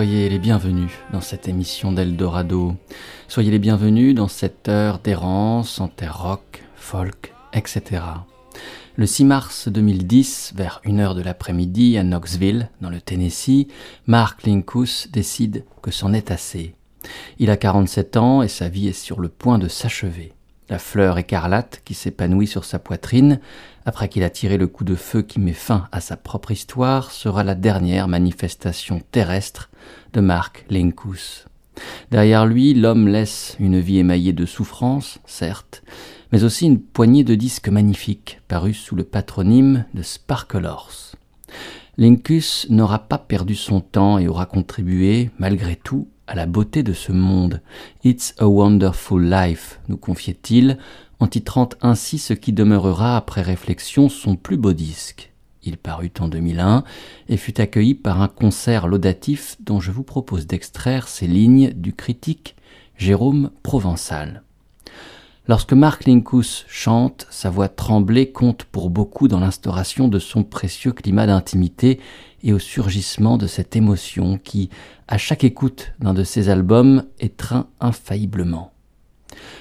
Soyez les bienvenus dans cette émission d'Eldorado. Soyez les bienvenus dans cette heure d'errance en terre rock, folk, etc. Le 6 mars 2010, vers 1h de l'après-midi à Knoxville, dans le Tennessee, Mark Linkus décide que c'en est assez. Il a 47 ans et sa vie est sur le point de s'achever. La fleur écarlate qui s'épanouit sur sa poitrine, après qu'il a tiré le coup de feu qui met fin à sa propre histoire, sera la dernière manifestation terrestre de Mark Linkus. Derrière lui, l'homme laisse une vie émaillée de souffrances, certes, mais aussi une poignée de disques magnifiques, parus sous le patronyme de Sparkle Horse. Linkus n'aura pas perdu son temps et aura contribué, malgré tout, à la beauté de ce monde. It's a wonderful life, nous confiait-il, en titrant ainsi ce qui demeurera après réflexion son plus beau disque. Il parut en 2001 et fut accueilli par un concert laudatif dont je vous propose d'extraire ces lignes du critique Jérôme Provençal. Lorsque Mark Linkus chante, sa voix tremblée compte pour beaucoup dans l'instauration de son précieux climat d'intimité et au surgissement de cette émotion qui, à chaque écoute d'un de ses albums, étreint infailliblement.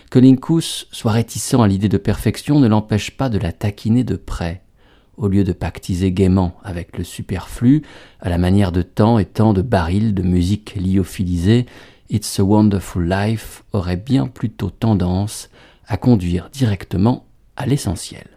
Que Linkus soit réticent à l'idée de perfection ne l'empêche pas de la taquiner de près. Au lieu de pactiser gaiement avec le superflu, à la manière de temps et tant de barils de musique lyophilisée, It's a Wonderful Life aurait bien plutôt tendance à conduire directement à l'essentiel.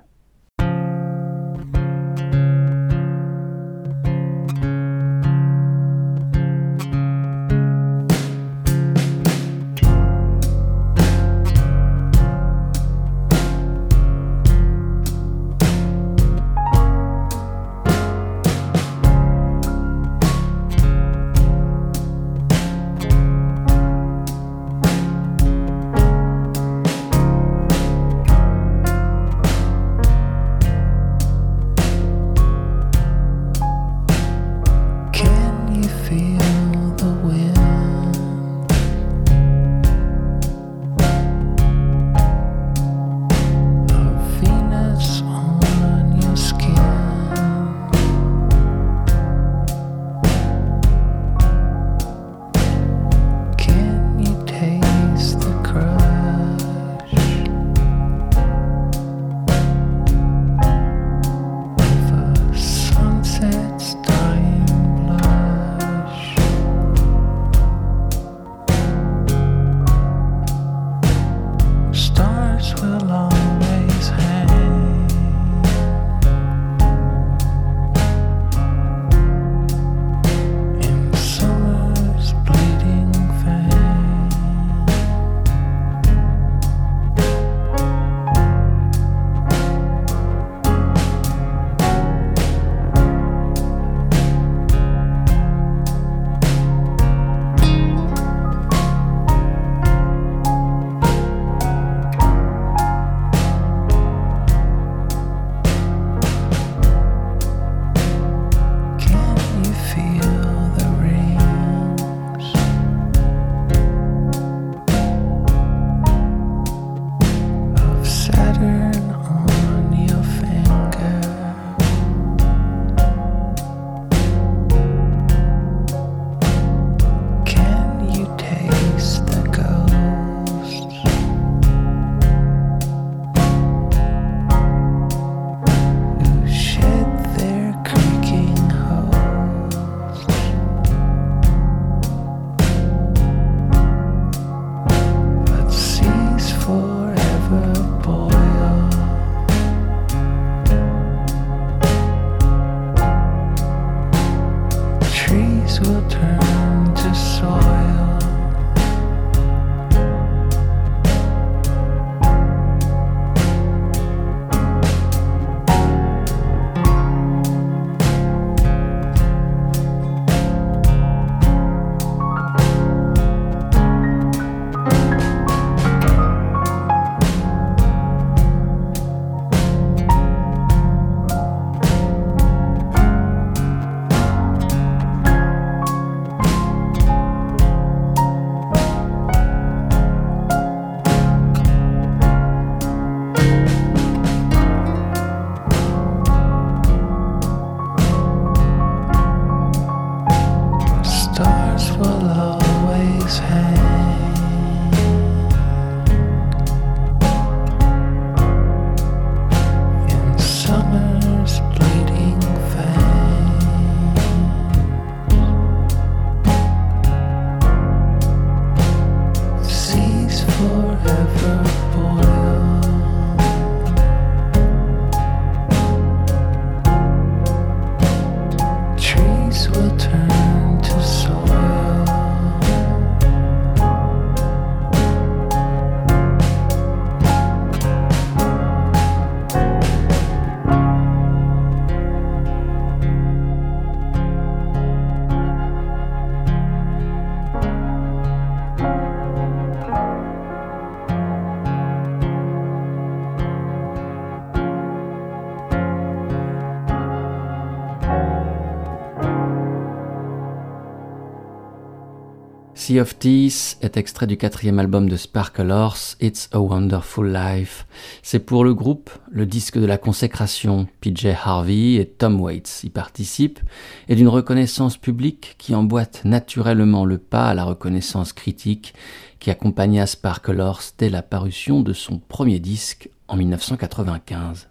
Sea of Teeth est extrait du quatrième album de Sparkle Horse, It's a Wonderful Life. C'est pour le groupe le disque de la consécration. PJ Harvey et Tom Waits y participent et d'une reconnaissance publique qui emboîte naturellement le pas à la reconnaissance critique qui accompagna Sparkle Horse dès la parution de son premier disque en 1995.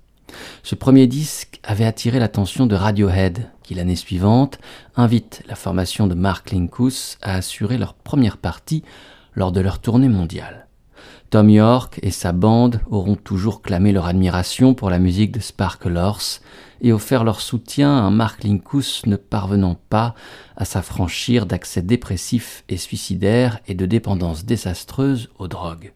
Ce premier disque avait attiré l'attention de Radiohead, l'année suivante invite la formation de Mark Linkous à assurer leur première partie lors de leur tournée mondiale. Tom York et sa bande auront toujours clamé leur admiration pour la musique de Sparkle Horse et offert leur soutien à Mark Linkous ne parvenant pas à s'affranchir d'accès dépressifs et suicidaires et de dépendance désastreuse aux drogues.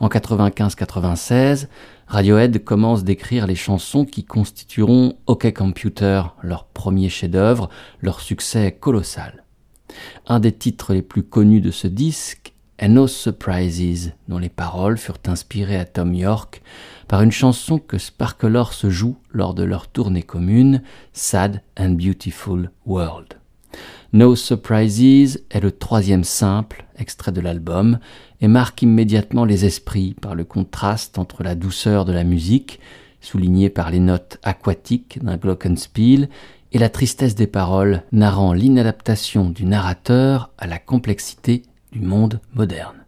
En 95-96, Radiohead commence d'écrire les chansons qui constitueront OK Computer, leur premier chef-d'œuvre, leur succès colossal. Un des titres les plus connus de ce disque est No Surprises, dont les paroles furent inspirées à Tom York par une chanson que Sparkler se joue lors de leur tournée commune, Sad and Beautiful World. No Surprises est le troisième simple, extrait de l'album, et marque immédiatement les esprits par le contraste entre la douceur de la musique, soulignée par les notes aquatiques d'un glockenspiel, et la tristesse des paroles narrant l'inadaptation du narrateur à la complexité du monde moderne.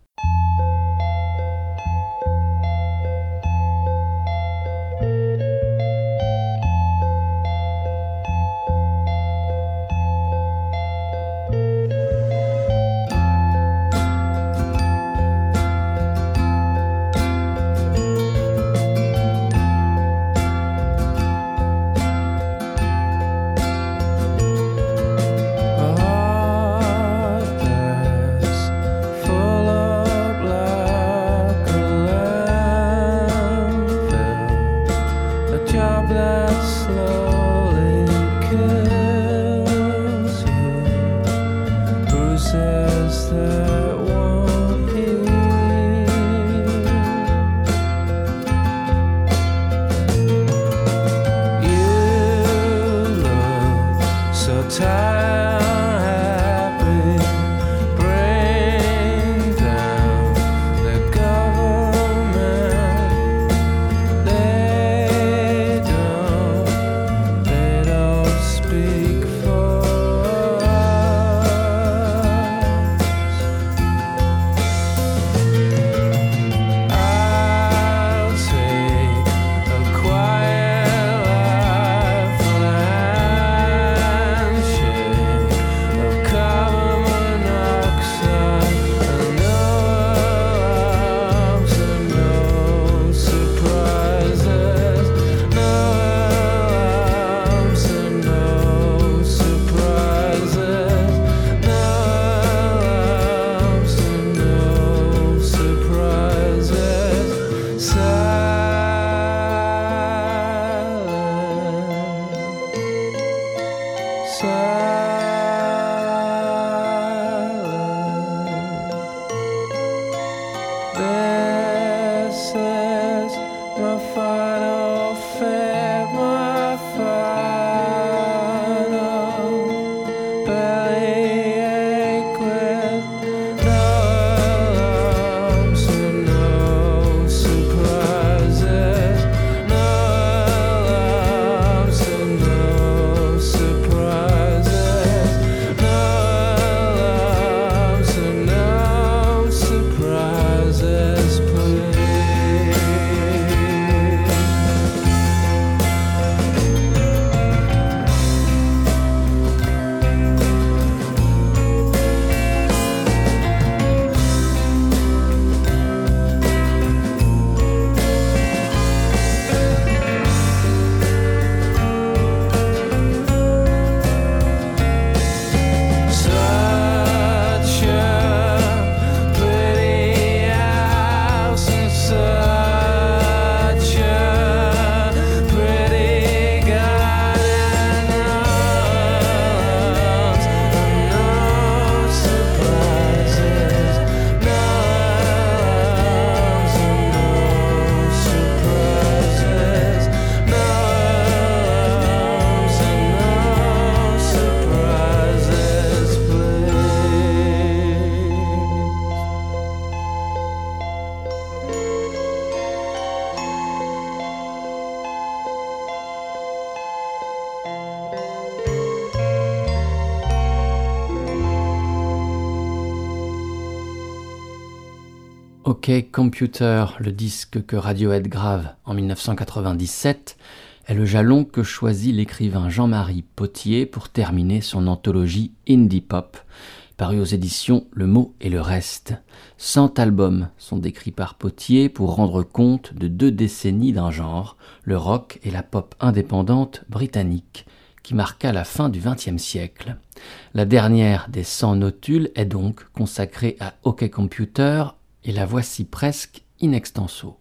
Computer, le disque que Radiohead grave en 1997, est le jalon que choisit l'écrivain Jean-Marie Potier pour terminer son anthologie Indie Pop, parue aux éditions Le Mot et le Reste. Cent albums sont décrits par Potier pour rendre compte de deux décennies d'un genre, le rock et la pop indépendante britannique, qui marqua la fin du XXe siècle. La dernière des cent notules est donc consacrée à OK Computer et la voici presque in extenso.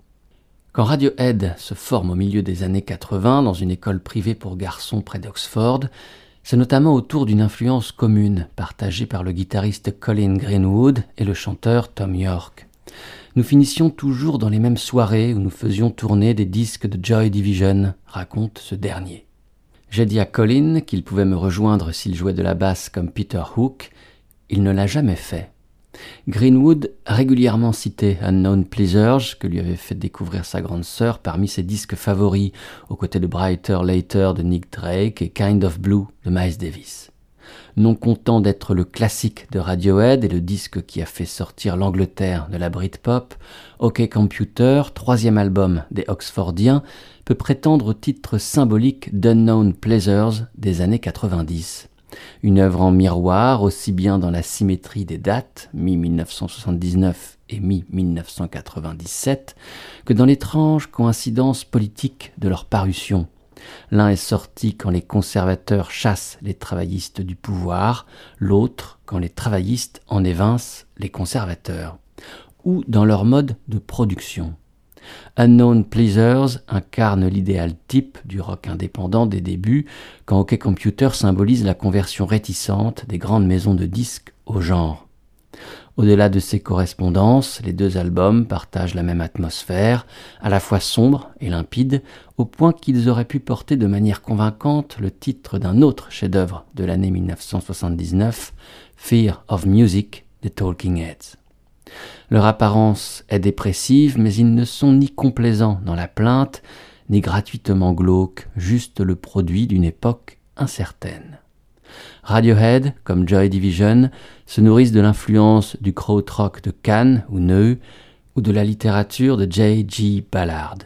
Quand Radiohead se forme au milieu des années 80 dans une école privée pour garçons près d'Oxford, c'est notamment autour d'une influence commune partagée par le guitariste Colin Greenwood et le chanteur Tom York. Nous finissions toujours dans les mêmes soirées où nous faisions tourner des disques de Joy Division, raconte ce dernier. J'ai dit à Colin qu'il pouvait me rejoindre s'il jouait de la basse comme Peter Hook. Il ne l'a jamais fait. Greenwood régulièrement cité Unknown Pleasures, que lui avait fait découvrir sa grande sœur parmi ses disques favoris, aux côtés de Brighter Later de Nick Drake et Kind of Blue de Miles Davis. Non content d'être le classique de Radiohead et le disque qui a fait sortir l'Angleterre de la Britpop, OK Computer, troisième album des Oxfordiens, peut prétendre au titre symbolique d'Unknown Pleasures des années 90. Une œuvre en miroir, aussi bien dans la symétrie des dates, mi-1979 et mi-1997, que dans l'étrange coïncidence politique de leur parution. L'un est sorti quand les conservateurs chassent les travaillistes du pouvoir, l'autre quand les travaillistes en évincent les conservateurs, ou dans leur mode de production. Unknown Pleasers incarne l'idéal type du rock indépendant des débuts, quand OK Computer symbolise la conversion réticente des grandes maisons de disques au genre. Au-delà de ces correspondances, les deux albums partagent la même atmosphère, à la fois sombre et limpide, au point qu'ils auraient pu porter de manière convaincante le titre d'un autre chef-d'œuvre de l'année 1979, Fear of Music des Talking Heads. Leur apparence est dépressive, mais ils ne sont ni complaisants dans la plainte, ni gratuitement glauques, juste le produit d'une époque incertaine. Radiohead, comme Joy Division, se nourrissent de l'influence du krautrock de Cannes ou Neu, ou de la littérature de J.G. Ballard.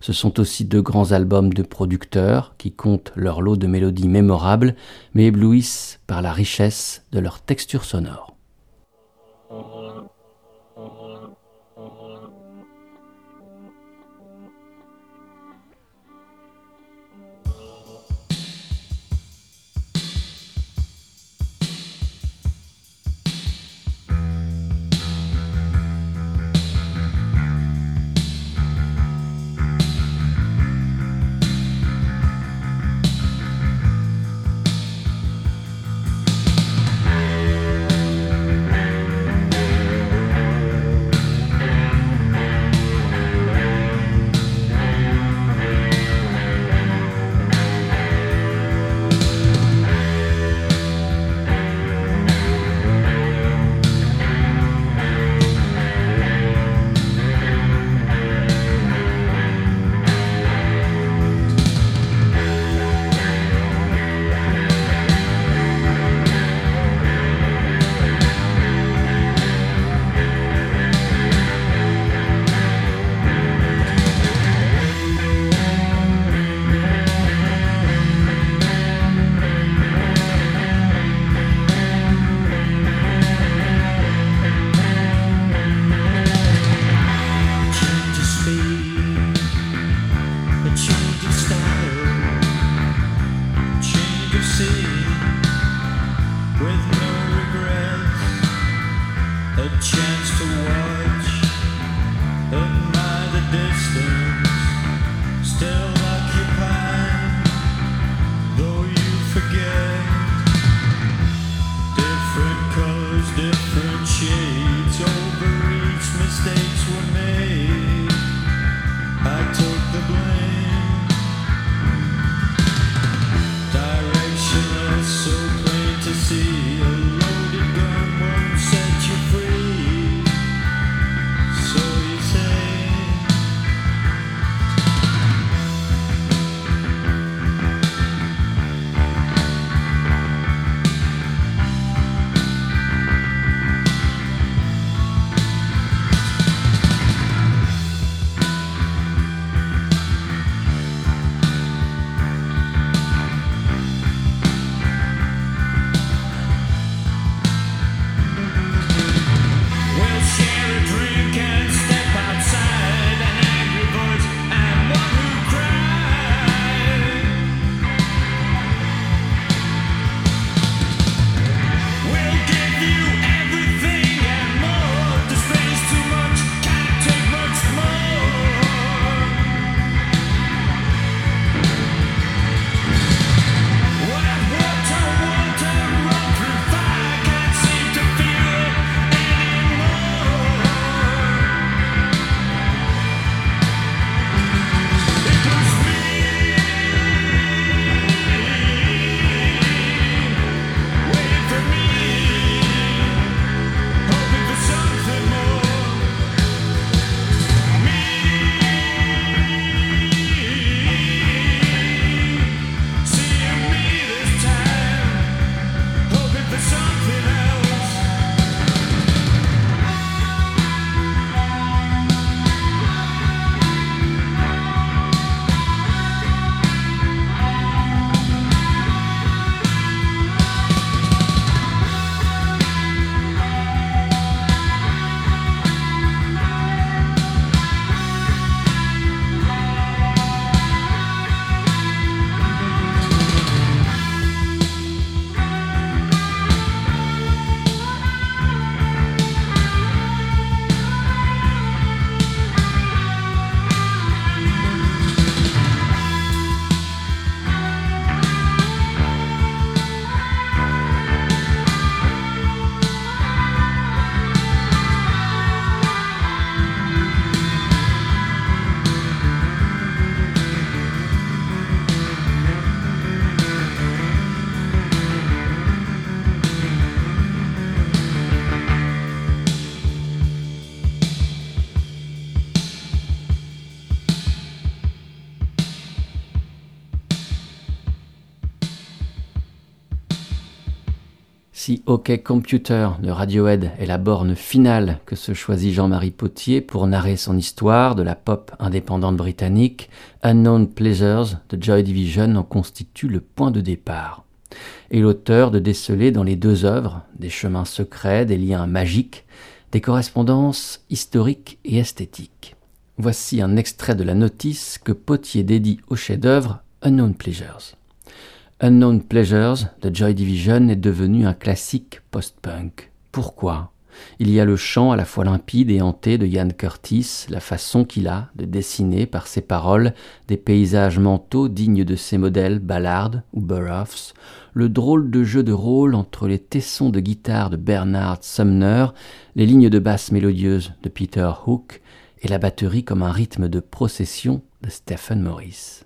Ce sont aussi deux grands albums de producteurs qui comptent leur lot de mélodies mémorables, mais éblouissent par la richesse de leur texture sonore. OK Computer de Radiohead est la borne finale que se choisit Jean-Marie Potier pour narrer son histoire de la pop indépendante britannique, Unknown Pleasures de Joy Division en constitue le point de départ. Et l'auteur de déceler dans les deux œuvres des chemins secrets, des liens magiques, des correspondances historiques et esthétiques. Voici un extrait de la notice que Potier dédie au chef-d'œuvre Unknown Pleasures. Unknown Pleasures de Joy Division est devenu un classique post-punk. Pourquoi? Il y a le chant à la fois limpide et hanté de Ian Curtis, la façon qu'il a de dessiner par ses paroles des paysages mentaux dignes de ses modèles Ballard ou Burroughs, le drôle de jeu de rôle entre les tessons de guitare de Bernard Sumner, les lignes de basse mélodieuses de Peter Hook et la batterie comme un rythme de procession de Stephen Morris.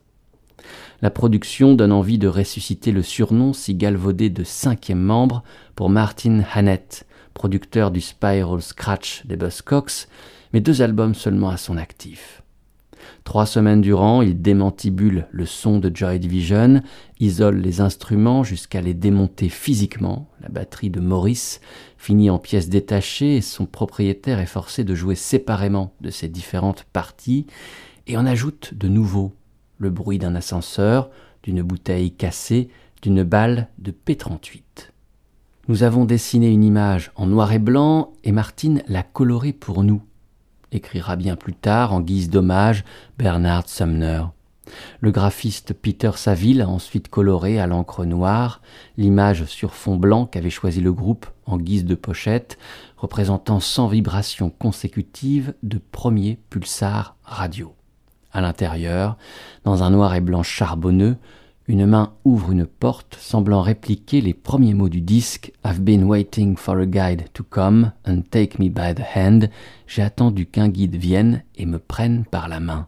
La production donne envie de ressusciter le surnom si galvaudé de cinquième membre pour Martin Hannett, producteur du Spiral Scratch des Buzzcocks, mais deux albums seulement à son actif. Trois semaines durant, il démantibule le son de Joy Division, isole les instruments jusqu'à les démonter physiquement. La batterie de Morris finit en pièces détachées et son propriétaire est forcé de jouer séparément de ces différentes parties et en ajoute de nouveaux le bruit d'un ascenseur, d'une bouteille cassée, d'une balle de P38. Nous avons dessiné une image en noir et blanc et Martine l'a colorée pour nous, écrira bien plus tard en guise d'hommage Bernard Sumner. Le graphiste Peter Saville a ensuite coloré à l'encre noire l'image sur fond blanc qu'avait choisi le groupe en guise de pochette, représentant 100 vibrations consécutives de premiers pulsars radio. À l'intérieur, dans un noir et blanc charbonneux, une main ouvre une porte semblant répliquer les premiers mots du disque I've been waiting for a guide to come and take me by the hand. J'ai attendu qu'un guide vienne et me prenne par la main.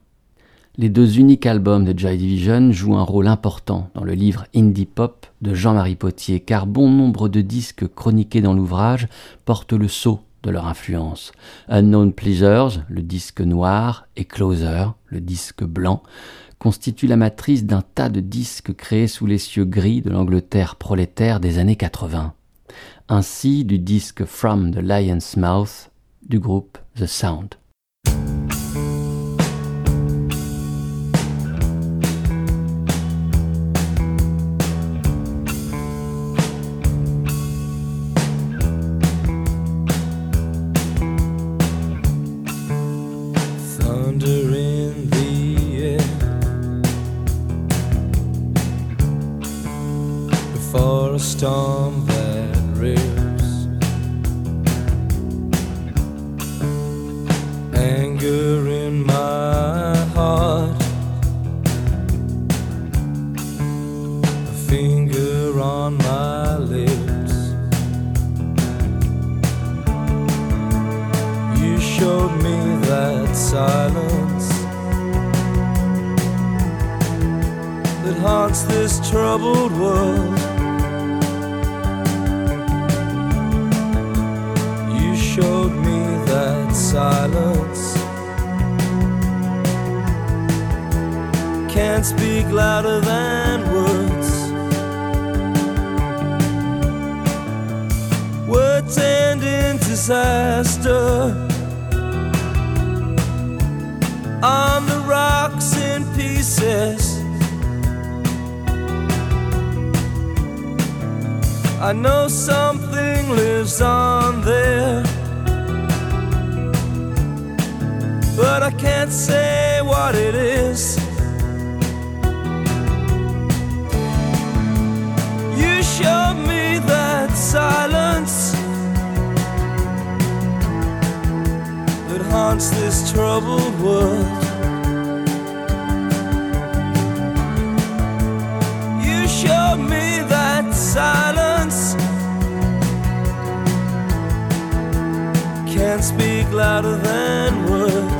Les deux uniques albums de Joy Division jouent un rôle important dans le livre Indie Pop de Jean-Marie Potier, car bon nombre de disques chroniqués dans l'ouvrage portent le sceau de leur influence. Unknown Pleasures, le disque noir, et Closer, le disque blanc, constituent la matrice d'un tas de disques créés sous les cieux gris de l'Angleterre prolétaire des années 80. Ainsi du disque From the Lion's Mouth du groupe The Sound. Disaster on the rocks in pieces. I know something lives on there. but I can't say what it is. Haunts this troubled world. You showed me that silence can't speak louder than words.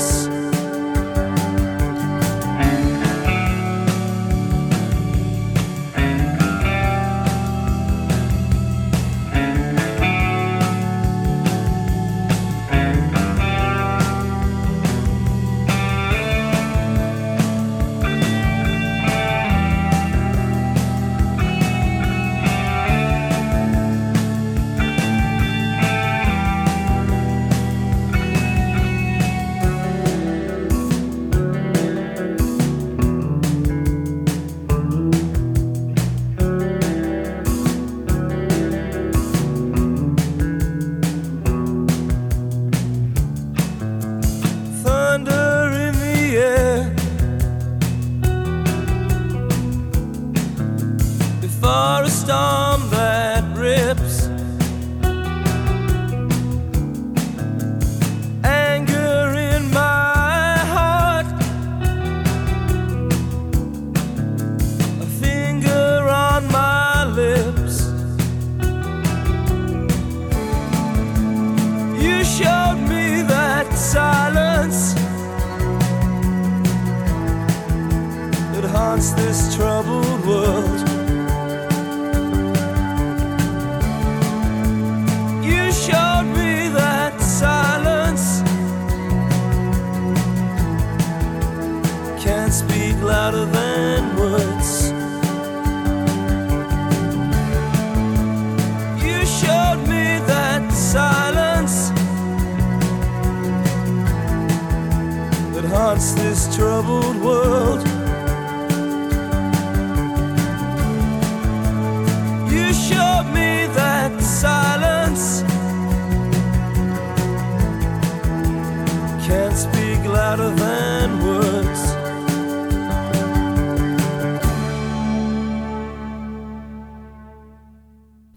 for a storm.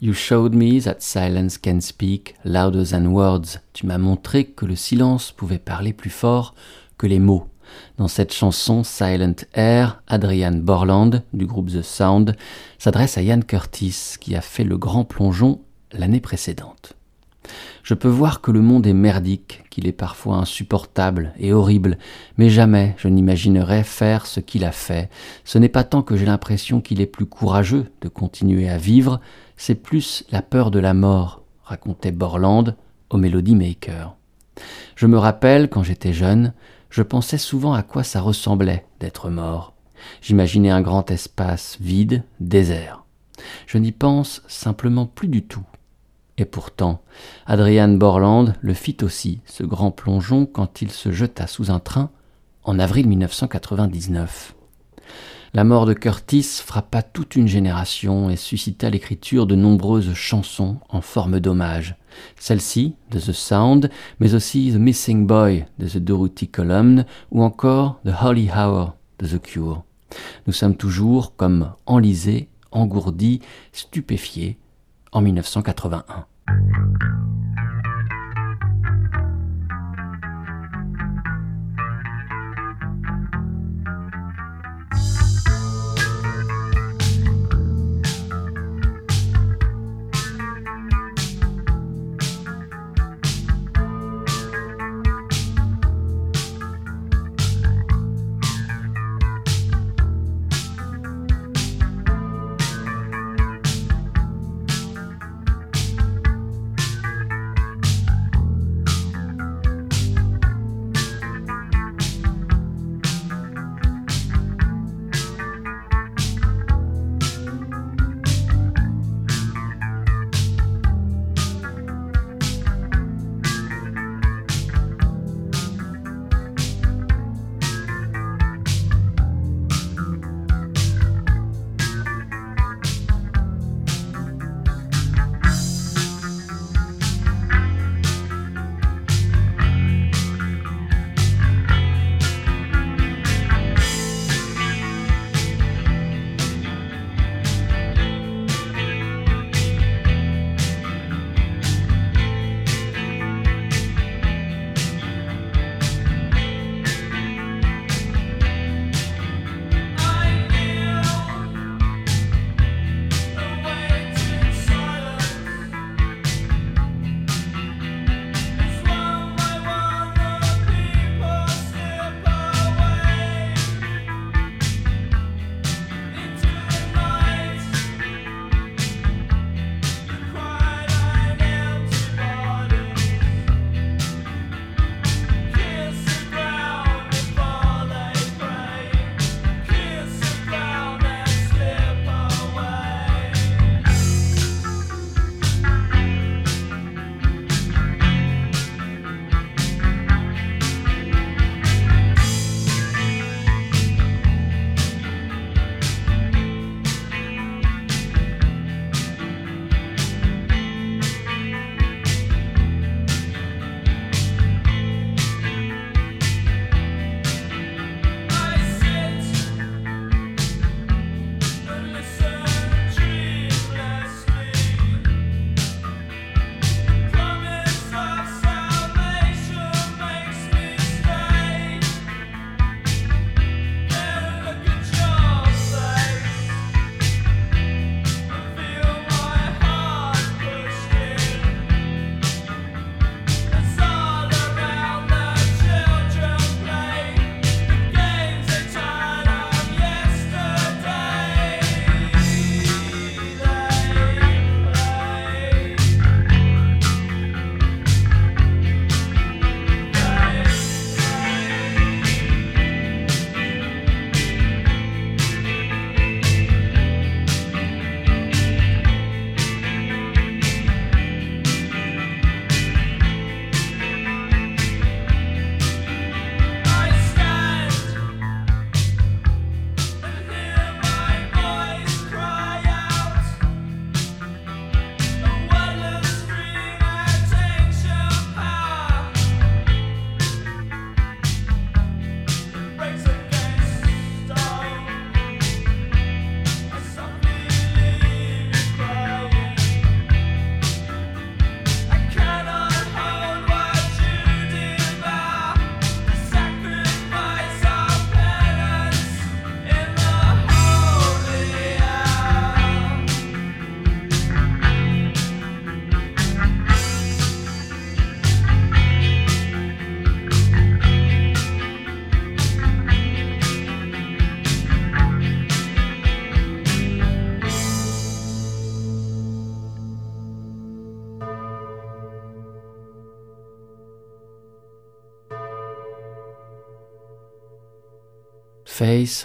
You showed me that silence can speak louder than words. Tu m'as montré que le silence pouvait parler plus fort que les mots. Dans cette chanson Silent Air, Adrian Borland du groupe The Sound s'adresse à Ian Curtis qui a fait le grand plongeon l'année précédente. Je peux voir que le monde est merdique, qu'il est parfois insupportable et horrible, mais jamais je n'imaginerais faire ce qu'il a fait. Ce n'est pas tant que j'ai l'impression qu'il est plus courageux de continuer à vivre, c'est plus la peur de la mort, racontait Borland au Melody Maker. Je me rappelle, quand j'étais jeune, je pensais souvent à quoi ça ressemblait d'être mort. J'imaginais un grand espace vide, désert. Je n'y pense simplement plus du tout. Et pourtant, Adrian Borland le fit aussi, ce grand plongeon, quand il se jeta sous un train en avril 1999. La mort de Curtis frappa toute une génération et suscita l'écriture de nombreuses chansons en forme d'hommage. Celle-ci, de The Sound, mais aussi The Missing Boy de The Dorothy Column ou encore The Holy Hour de The Cure. Nous sommes toujours comme enlisés, engourdis, stupéfiés en 1981.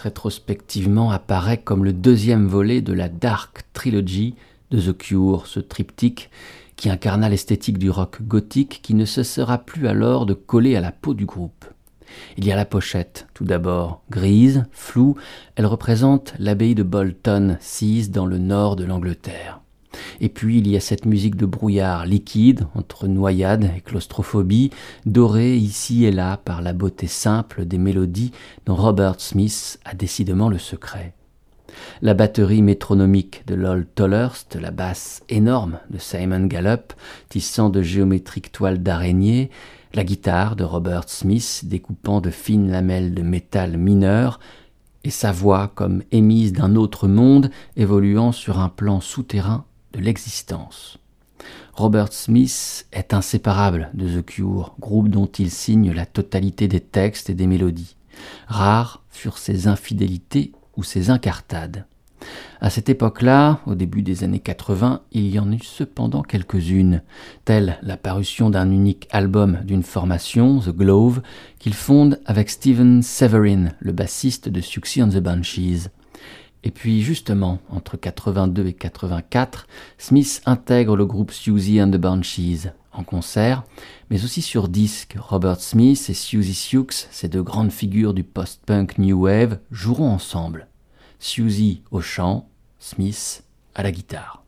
Rétrospectivement, apparaît comme le deuxième volet de la Dark Trilogy de The Cure, ce triptyque qui incarna l'esthétique du rock gothique qui ne cessera plus alors de coller à la peau du groupe. Il y a la pochette, tout d'abord, grise, floue, elle représente l'abbaye de Bolton, sise dans le nord de l'Angleterre. Et puis il y a cette musique de brouillard liquide, entre noyade et claustrophobie, dorée ici et là par la beauté simple des mélodies dont Robert Smith a décidément le secret. La batterie métronomique de Lol Tollerst, la basse énorme de Simon Gallup, tissant de géométriques toiles d'araignée, la guitare de Robert Smith découpant de fines lamelles de métal mineur, et sa voix comme émise d'un autre monde évoluant sur un plan souterrain de l'existence. Robert Smith est inséparable de The Cure, groupe dont il signe la totalité des textes et des mélodies. Rares furent ses infidélités ou ses incartades. À cette époque-là, au début des années 80, il y en eut cependant quelques-unes, telle la parution d'un unique album d'une formation, The Glove, qu'il fonde avec Steven Severin, le bassiste de Suxy and the Banshees. Et puis justement, entre 82 et 84, Smith intègre le groupe Susie and the Banshees en concert, mais aussi sur disque. Robert Smith et Susie Sioux, ces deux grandes figures du post-punk new wave, joueront ensemble. Susie au chant, Smith à la guitare.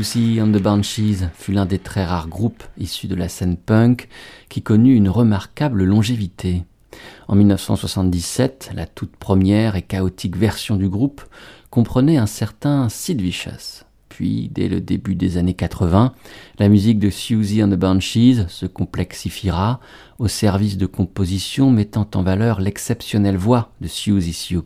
Siouxsie and the Banshees fut l'un des très rares groupes issus de la scène punk qui connut une remarquable longévité. En 1977, la toute première et chaotique version du groupe comprenait un certain Sid Vicious. Puis, dès le début des années 80, la musique de Susie and the Banshees se complexifiera au service de compositions mettant en valeur l'exceptionnelle voix de Susie Sioux.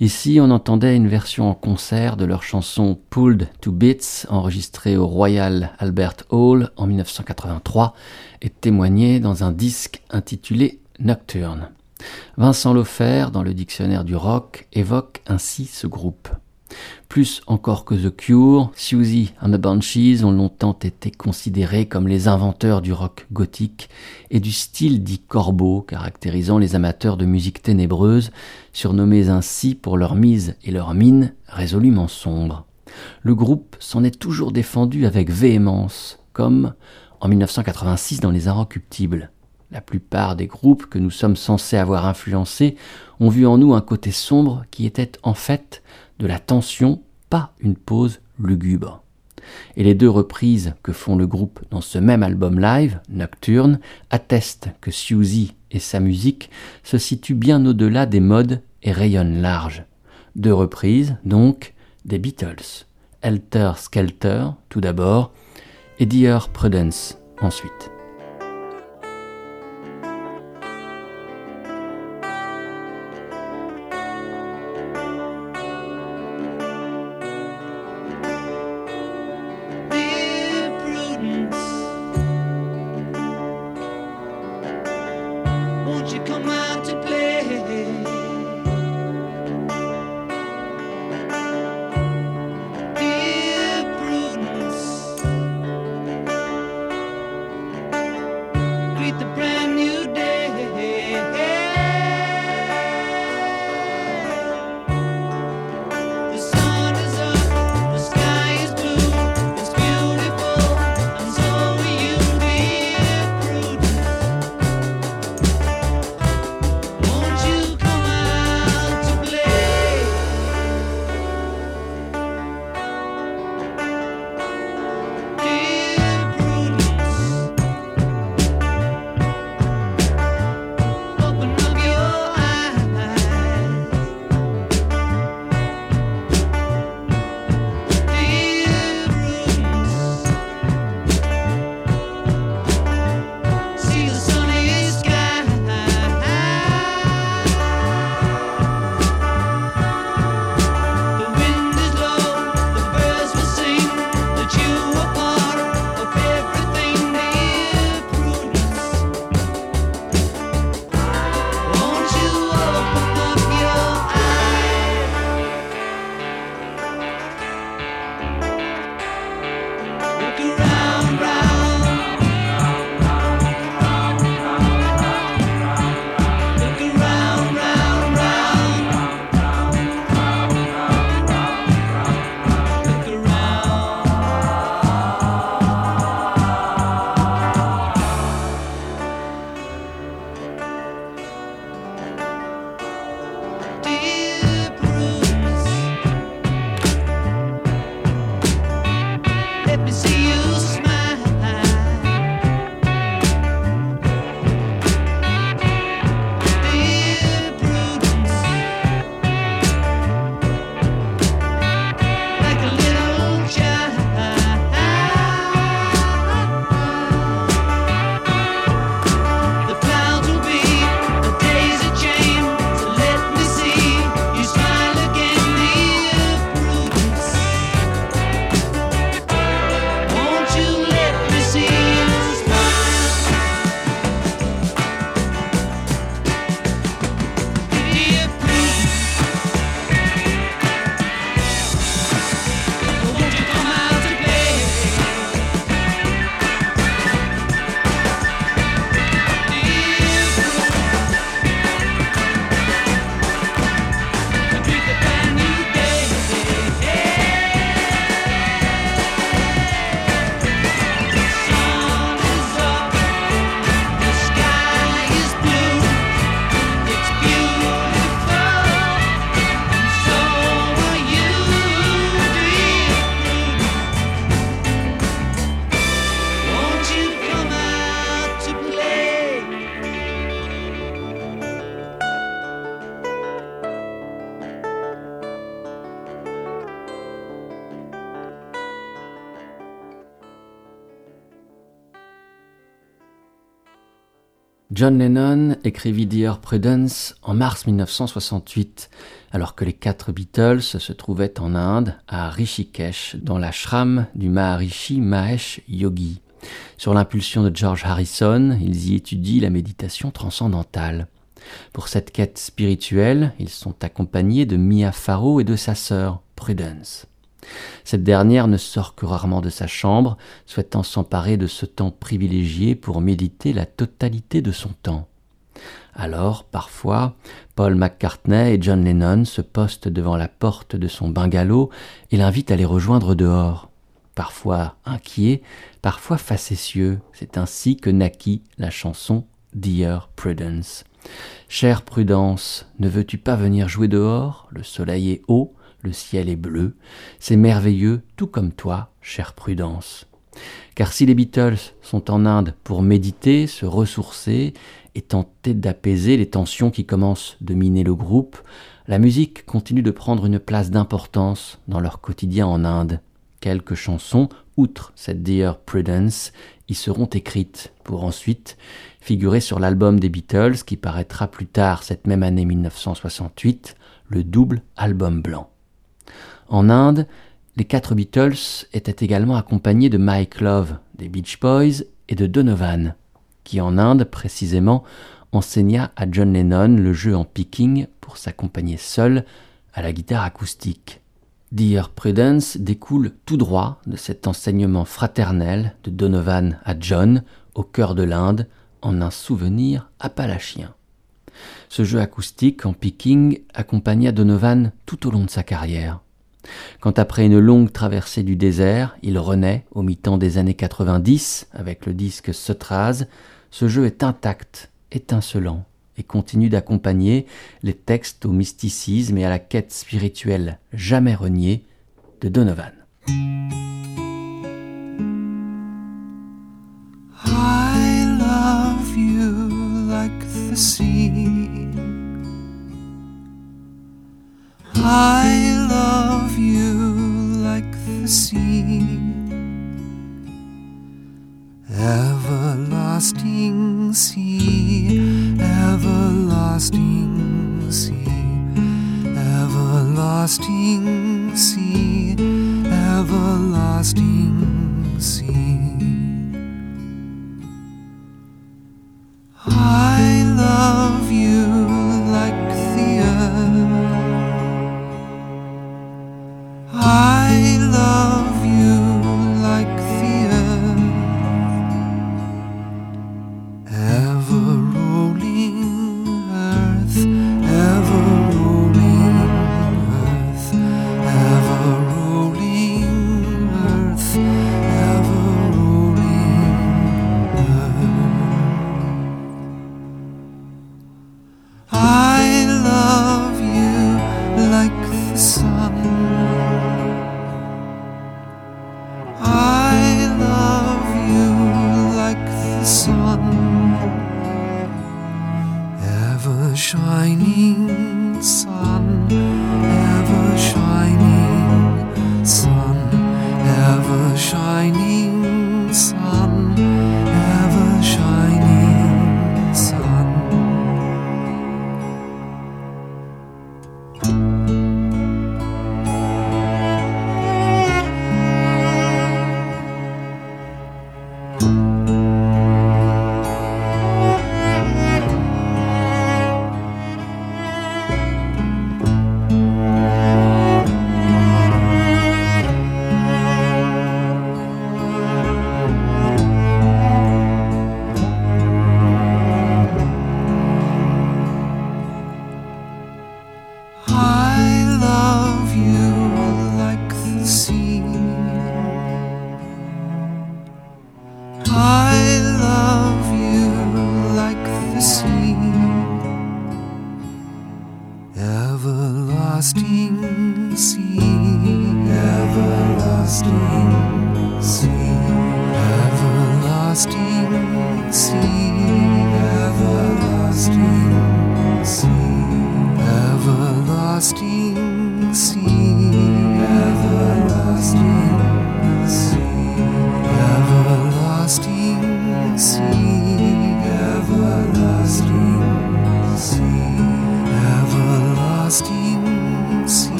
Ici, on entendait une version en concert de leur chanson Pulled to Bits, enregistrée au Royal Albert Hall en 1983 et témoignée dans un disque intitulé Nocturne. Vincent Lofer, dans le dictionnaire du rock, évoque ainsi ce groupe. Plus encore que The Cure, Susie and the Banshees ont longtemps été considérés comme les inventeurs du rock gothique et du style dit corbeau caractérisant les amateurs de musique ténébreuse, surnommés ainsi pour leur mise et leur mine résolument sombres. Le groupe s'en est toujours défendu avec véhémence, comme en 1986 dans Les Inrecuptibles. La plupart des groupes que nous sommes censés avoir influencés ont vu en nous un côté sombre qui était en fait de la tension, pas une pause lugubre. Et les deux reprises que font le groupe dans ce même album live, Nocturne, attestent que Suzy et sa musique se situent bien au-delà des modes et rayonnent large. Deux reprises, donc, des Beatles. Helter Skelter, tout d'abord, et Dear Prudence, ensuite. You come John Lennon écrivit Dear Prudence en mars 1968, alors que les quatre Beatles se trouvaient en Inde, à Rishikesh, dans l'ashram du Maharishi Mahesh Yogi. Sur l'impulsion de George Harrison, ils y étudient la méditation transcendantale. Pour cette quête spirituelle, ils sont accompagnés de Mia Farrow et de sa sœur, Prudence. Cette dernière ne sort que rarement de sa chambre, souhaitant s'emparer de ce temps privilégié pour méditer la totalité de son temps. Alors, parfois, Paul McCartney et John Lennon se postent devant la porte de son bungalow et l'invitent à les rejoindre dehors. Parfois inquiets, parfois facétieux, c'est ainsi que naquit la chanson Dear Prudence. Chère Prudence, ne veux-tu pas venir jouer dehors? Le soleil est haut, le ciel est bleu, c'est merveilleux, tout comme toi, chère Prudence. Car si les Beatles sont en Inde pour méditer, se ressourcer et tenter d'apaiser les tensions qui commencent de miner le groupe, la musique continue de prendre une place d'importance dans leur quotidien en Inde. Quelques chansons, outre cette Dear Prudence, y seront écrites pour ensuite figurer sur l'album des Beatles qui paraîtra plus tard cette même année 1968, le double album blanc. En Inde, les quatre Beatles étaient également accompagnés de Mike Love, des Beach Boys et de Donovan, qui en Inde précisément enseigna à John Lennon le jeu en picking pour s'accompagner seul à la guitare acoustique. Dear Prudence découle tout droit de cet enseignement fraternel de Donovan à John au cœur de l'Inde en un souvenir appalachien. Ce jeu acoustique en picking accompagna Donovan tout au long de sa carrière. Quand après une longue traversée du désert, il renaît au mi-temps des années 90 avec le disque Sutras, ce jeu est intact, étincelant et continue d'accompagner les textes au mysticisme et à la quête spirituelle jamais reniée de Donovan. I love you like the sea. Everlasting sea, everlasting sea, everlasting sea, everlasting sea. I love you shining sun,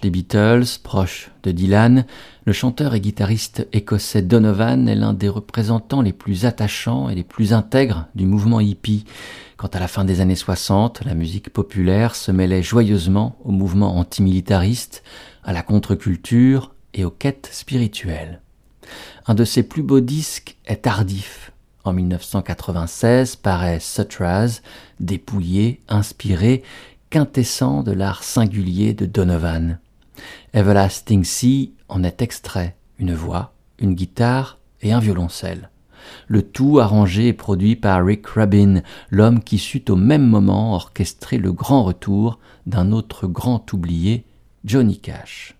Des Beatles, proche de Dylan, le chanteur et guitariste écossais Donovan est l'un des représentants les plus attachants et les plus intègres du mouvement hippie. Quand à la fin des années 60, la musique populaire se mêlait joyeusement au mouvement antimilitariste, à la contre-culture et aux quêtes spirituelles. Un de ses plus beaux disques est tardif. En 1996 paraît Sutras, dépouillé, inspiré, quintessent de l'art singulier de Donovan. Everlasting Sea en est extrait, une voix, une guitare et un violoncelle. Le tout arrangé et produit par Rick Rubin, l'homme qui sut au même moment orchestrer le grand retour d'un autre grand oublié, Johnny Cash.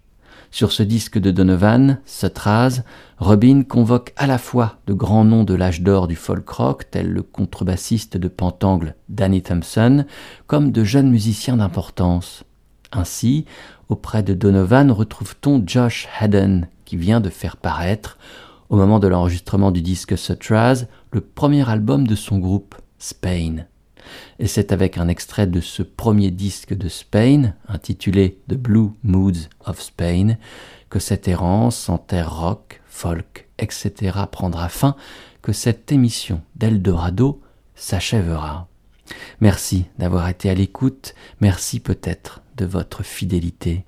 Sur ce disque de Donovan, Sutras, Robin convoque à la fois de grands noms de l'âge d'or du folk rock, tels le contrebassiste de Pentangle Danny Thompson, comme de jeunes musiciens d'importance. Ainsi, auprès de Donovan retrouve-t-on Josh Haddon, qui vient de faire paraître, au moment de l'enregistrement du disque Sutras, le premier album de son groupe, Spain. Et c'est avec un extrait de ce premier disque de Spain, intitulé The Blue Moods of Spain, que cette errance en terre rock, folk, etc. prendra fin, que cette émission d'Eldorado s'achèvera. Merci d'avoir été à l'écoute, merci peut-être de votre fidélité.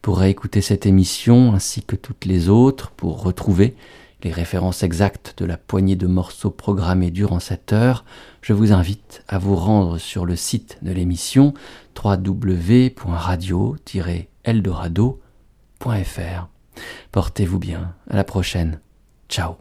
Pour réécouter cette émission ainsi que toutes les autres, pour retrouver les références exactes de la poignée de morceaux programmés durant cette heure, je vous invite à vous rendre sur le site de l'émission www.radio-eldorado.fr. Portez-vous bien, à la prochaine. Ciao